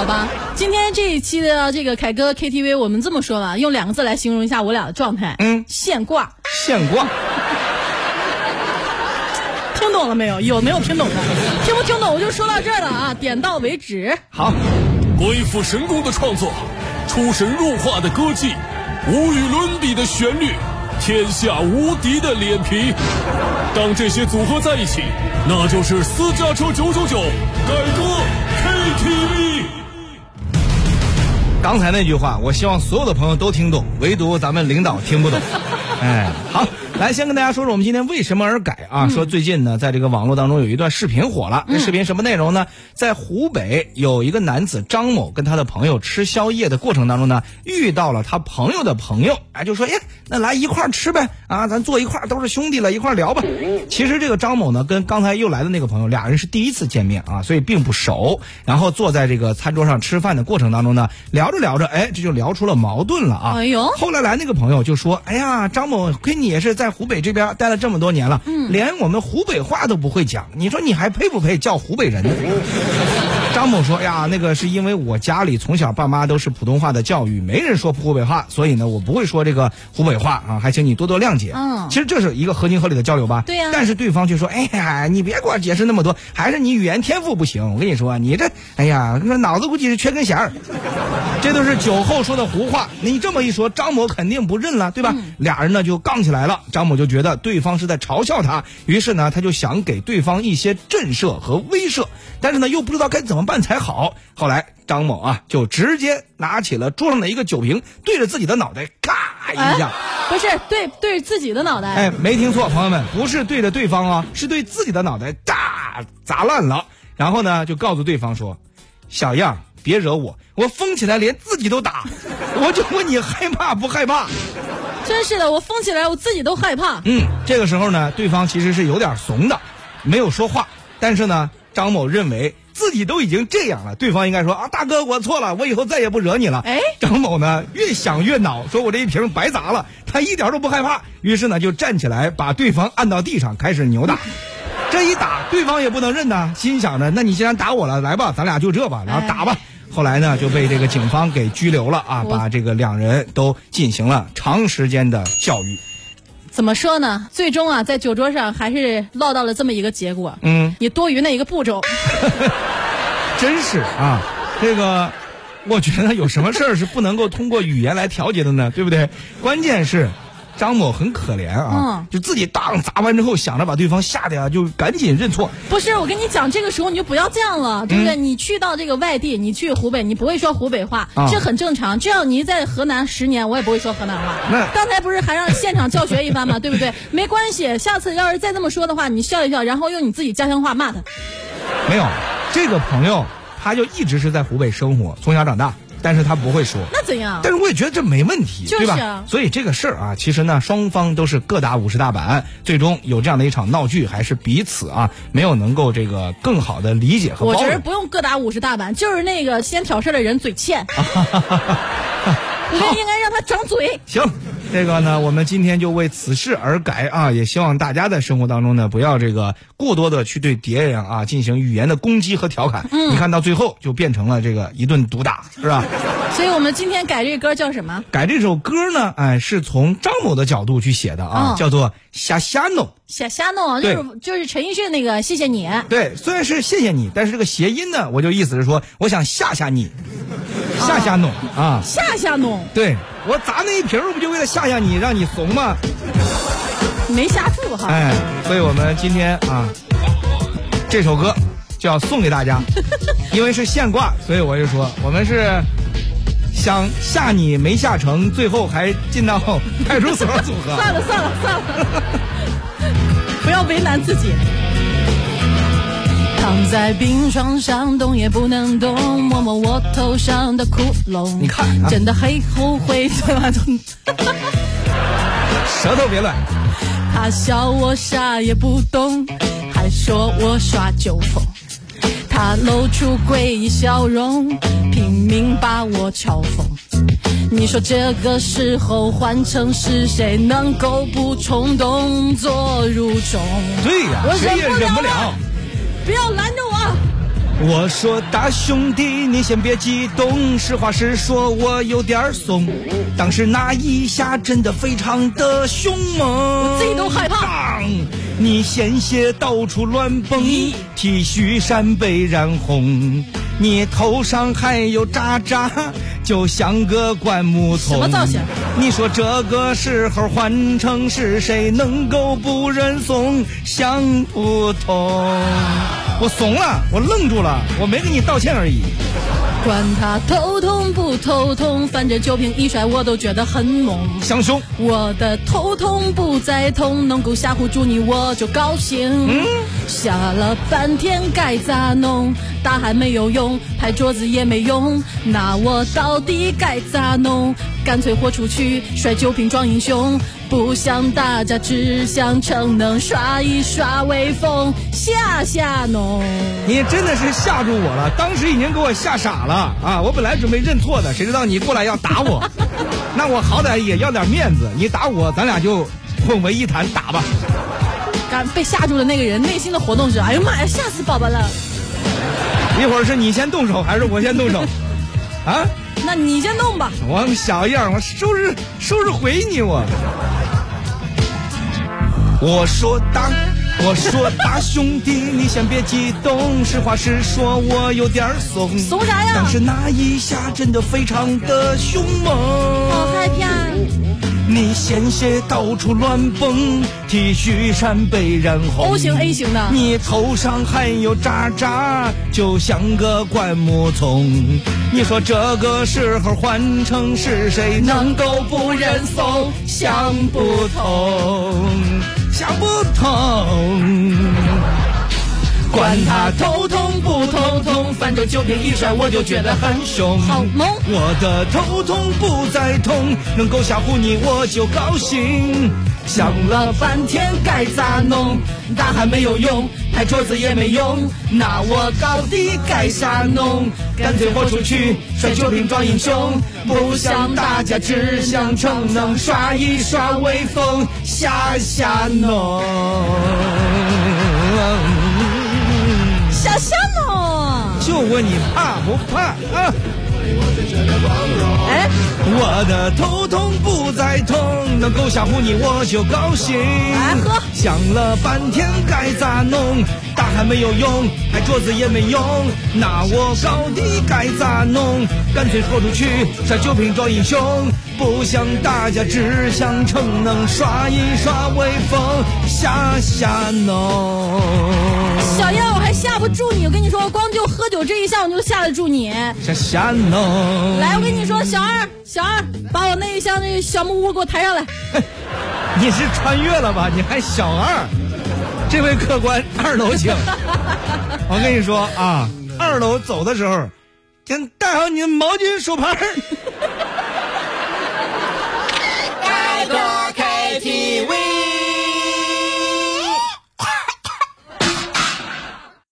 好吧，今天这一期的这个凯哥 KTV，我们这么说吧，用两个字来形容一下我俩的状态，嗯现挂。现挂。听懂了没有？有没有听懂的？听不听懂我就说到这儿了啊，点到为止。好，鬼斧神工的创作，出神入化的歌技，无与伦比的旋律，天下无敌的脸皮。当这些组合在一起，那就是私家车九九九改歌 KTV。刚才那句话，我希望所有的朋友都听懂，唯独咱们领导听不懂。哎，好，来先跟大家说说我们今天为什么而改啊？说最近呢，在这个网络当中有一段视频火了。这视频什么内容呢？在湖北有一个男子张某跟他的朋友吃宵夜的过程当中呢，遇到了他朋友的朋友，哎，就说，哎，那来一块儿吃呗，啊，咱坐一块儿都是兄弟了，一块儿聊吧。其实这个张某呢，跟刚才又来的那个朋友，俩人是第一次见面啊，所以并不熟。然后坐在这个餐桌上吃饭的过程当中呢，聊着聊着，哎，这就聊出了矛盾了啊。哎呦后来来那个朋友就说：“哎呀，张某，跟你也是在湖北这边待了这么多年了，嗯，连我们湖北话都不会讲，你说你还配不配叫湖北人呢？”张某说：“呀，那个是因为我家里从小爸妈都是普通话的教育，没人说湖北话，所以呢，我不会说这个湖北话啊，还请你多多谅解。”嗯其实这是一个合情合理的交流吧？对呀但是对方却说：“哎呀，你别给我解释那么多，还是你语言天赋不行。我跟你说，你这，哎呀，那脑子估计是缺根弦儿。”这都是酒后说的胡话。你这么一说，张某肯定不认了，对吧？俩人呢就杠起来了。张某就觉得对方是在嘲笑他，于是呢他就想给对方一些震慑和威慑，但是呢又不知道该怎么办才好。后来张某啊就直接拿起了桌上的一个酒瓶，对着自己的脑袋咔一下。不是对对自己的脑袋，哎，没听错，朋友们，不是对着对方啊，是对自己的脑袋大砸烂了。然后呢，就告诉对方说：“小样，别惹我，我疯起来连自己都打。我就问你害怕不害怕？真是的，我疯起来我自己都害怕。嗯，这个时候呢，对方其实是有点怂的，没有说话。但是呢，张某认为自己都已经这样了，对方应该说啊，大哥，我错了，我以后再也不惹你了。哎张某呢越想越恼，说我这一瓶白砸了，他一点都不害怕，于是呢就站起来把对方按到地上开始扭打。这一打，对方也不能认呐，心想着，那你既然打我了，来吧，咱俩就这吧，然后打吧。后来呢，就被这个警方给拘留了啊，把这个两人都进行了长时间的教育。怎么说呢？最终啊，在酒桌上还是落到了这么一个结果。嗯，你多余那一个步骤，真是啊，这个，我觉得有什么事儿是不能够通过语言来调节的呢？对不对？关键是。张某很可怜啊，嗯就自己当砸完之后，想着把对方吓得呀，就赶紧认错。不是我跟你讲，这个时候你就不要这样了，对不对？你去到这个外地，你去湖北，你不会说湖北话，啊这很正常。就像你在河南十年，我也不会说河南话。那刚才不是还让现场教学一番吗？对不对？没关系，下次要是再这么说的话，你笑一笑，然后用你自己家乡话骂他。没有，这个朋友他就一直是在湖北生活，从小长大，但是他不会说。那怎样？但是我也觉得这没问题，就是啊对吧？所以这个事儿啊，其实呢，双方都是各打五十大板，最终有这样的一场闹剧，还是彼此啊没有能够这个更好的理解和。我觉得不用各打五十大板，就是那个先挑事儿的人嘴欠，我们应该让他长嘴。行，这个呢，我们今天就为此事而改啊，也希望大家在生活当中呢，不要这个过多的去对别人啊进行语言的攻击和调侃。嗯，你看到最后就变成了这个一顿毒打，是吧？所以我们今天改这个歌叫什么？改这首歌呢，哎，是从张某的角度去写的啊，嗯叫做《瞎瞎弄》。瞎瞎弄，就是就是陈奕迅那个谢谢你。对，虽然是谢谢你，但是这个谐音呢，我就意思是说，我想吓吓你，吓吓弄啊。吓吓弄，对我砸那一瓶，不就为了吓吓你，让你怂吗？没吓住哈。哎，所以我们今天啊，这首歌就要送给大家，因为是现挂，所以我就说我们是想吓你没吓成，最后还进到派出所组合。算了算了算了，不要为难自己。躺在病床上，动也不能动，摸摸我头上的窟窿。你看啊真的很后悔，对吧？舌头别乱。他笑我啥也不懂，还说我耍酒疯。他露出诡异笑容，拼命把我嘲讽。你说这个时候换成是谁，能够不冲动做入中？对呀、我谁也忍不了忍不要拦着我！我说大兄弟，你先别激动，实话实说，我有点怂。当时那一下真的非常的凶猛，我自己都害怕。你鲜血到处乱蹦，T 恤衫被染红，你头上还有渣渣，就像个灌木丛。什么造型？你说这个时候换成是谁能够不认怂？想不通。我怂了，我愣住了，我没跟你道歉而已。管他头痛不头痛，反正酒瓶一摔，我都觉得很猛。相兄，我的头痛不再痛，能够吓唬住你，我就高兴。嗯，想了半天该咋弄，大喊没有用，拍桌子也没用，那我到底该咋弄？干脆豁出去，摔酒瓶装英雄。不想打架，只想逞能，耍一耍威风，吓吓侬。你真的是吓住我了，当时已经给我吓傻了啊！我本来准备认错的，谁知道你过来要打我，那我好歹也要点面子，你打我，咱俩就混为一谈，打吧。刚被吓住的那个人内心的活动是：哎呀妈呀，吓死宝宝了！一会儿是你先动手，还是我先动手？啊？那你先弄吧。我小样，我收拾收拾回你我。我说大，我说大兄弟，你先别激动，实话实说，我有点怂。怂啥呀？但是那一下真的非常的凶猛。好害怕。你鲜血到处乱蹦，T 恤衫被染红。O 型 A 型的。你头上还有渣渣，就像个灌木丛。你说这个时候换成是谁能够不认怂？想不通。想不通，管他头痛不头痛，反正酒瓶一摔我就觉得很凶。好萌！我的头痛不再痛，能够吓唬你我就高兴。想了半天该咋弄，大喊没有用，拍桌子也没用，那我到底该咋弄？干脆豁出去，摔酒瓶装英雄，不想打架，只想逞能，耍一耍威风，吓吓侬，问你怕不怕啊？哎，我的头痛不再痛，能够吓唬你我就高兴。来喝，想了半天该咋弄，打喊没有用，拍桌子也没用，那我到底该咋弄？干脆豁出去，摔酒瓶装英雄，不想打架，只想逞能，耍一耍威风，吓吓侬。不住你，我跟你说，光就喝酒这一项，我就下得住你。来，我跟你说，小二，小二，把我那一箱那小木屋给我抬上来。你是穿越了吧？你还小二？这位客官，二楼请。我跟你说啊，二楼走的时候，先带上你的毛巾、手帕儿。开 KTV。